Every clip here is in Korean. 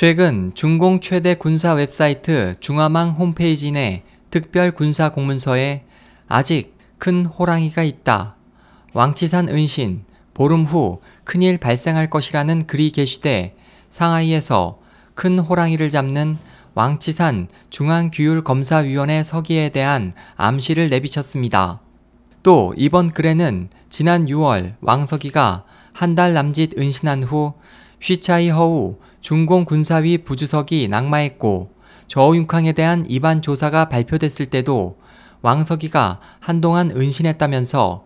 최근 중공 최대 군사 웹사이트 중화망 홈페이지 내 특별 군사 공문서에 아직 큰 호랑이가 있다. 왕치산 은신, 보름 후 큰일 발생할 것이라는 글이 게시돼 상하이에서 큰 호랑이를 잡는 왕치산 중앙규율검사위원회 서기에 대한 암시를 내비쳤습니다. 또 이번 글에는 지난 6월 왕서기가 한 달 남짓 은신한 후 쉬차이 허우 중공 군사위 부주석이 낙마했고 저우융캉에 대한 입안 조사가 발표됐을 때도 왕서기가 한동안 은신했다면서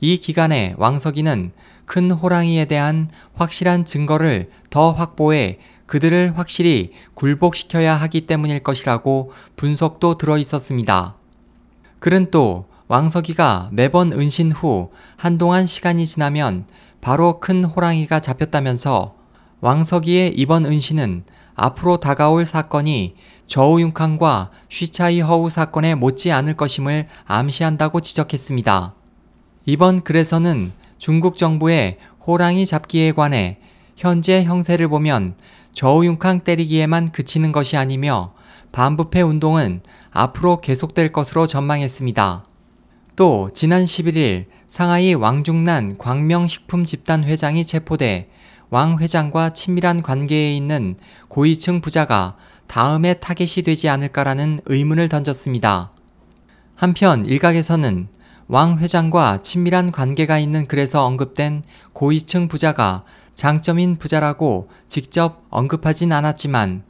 이 기간에 왕서기는 큰 호랑이에 대한 확실한 증거를 더 확보해 그들을 확실히 굴복시켜야 하기 때문일 것이라고 분석도 들어 있었습니다. 글은 또 왕서기가 매번 은신 후 한동안 시간이 지나면 바로 큰 호랑이가 잡혔다면서 왕서기의 이번 은신은 앞으로 다가올 사건이 저우융캉과 쉬차이 허우 사건에 못지 않을 것임을 암시한다고 지적했습니다. 이번 글에서는 중국 정부의 호랑이 잡기에 관해 현재 형세를 보면 저우융캉 때리기에만 그치는 것이 아니며 반부패 운동은 앞으로 계속될 것으로 전망했습니다. 또 지난 11일 상하이 왕중난 광명식품 집단 회장이 체포돼 왕 회장과 친밀한 관계에 있는 고위층 부자가 다음에 타겟이 되지 않을까라는 의문을 던졌습니다. 한편 일각에서는 왕 회장과 친밀한 관계가 있는 글에서 언급된 고위층 부자가 장점인 부자라고 직접 언급하진 않았지만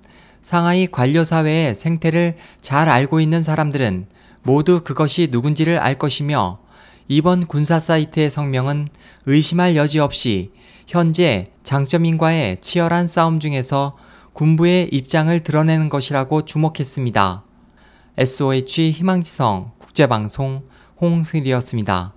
상하이 관료사회의 생태를 잘 알고 있는 사람들은 모두 그것이 누군지를 알 것이며 이번 군사 사이트의 성명은 의심할 여지 없이 현재 장점인과의 치열한 싸움 중에서 군부의 입장을 드러내는 것이라고 주목했습니다. SOH 희망지성 국제방송 홍승일이었습니다.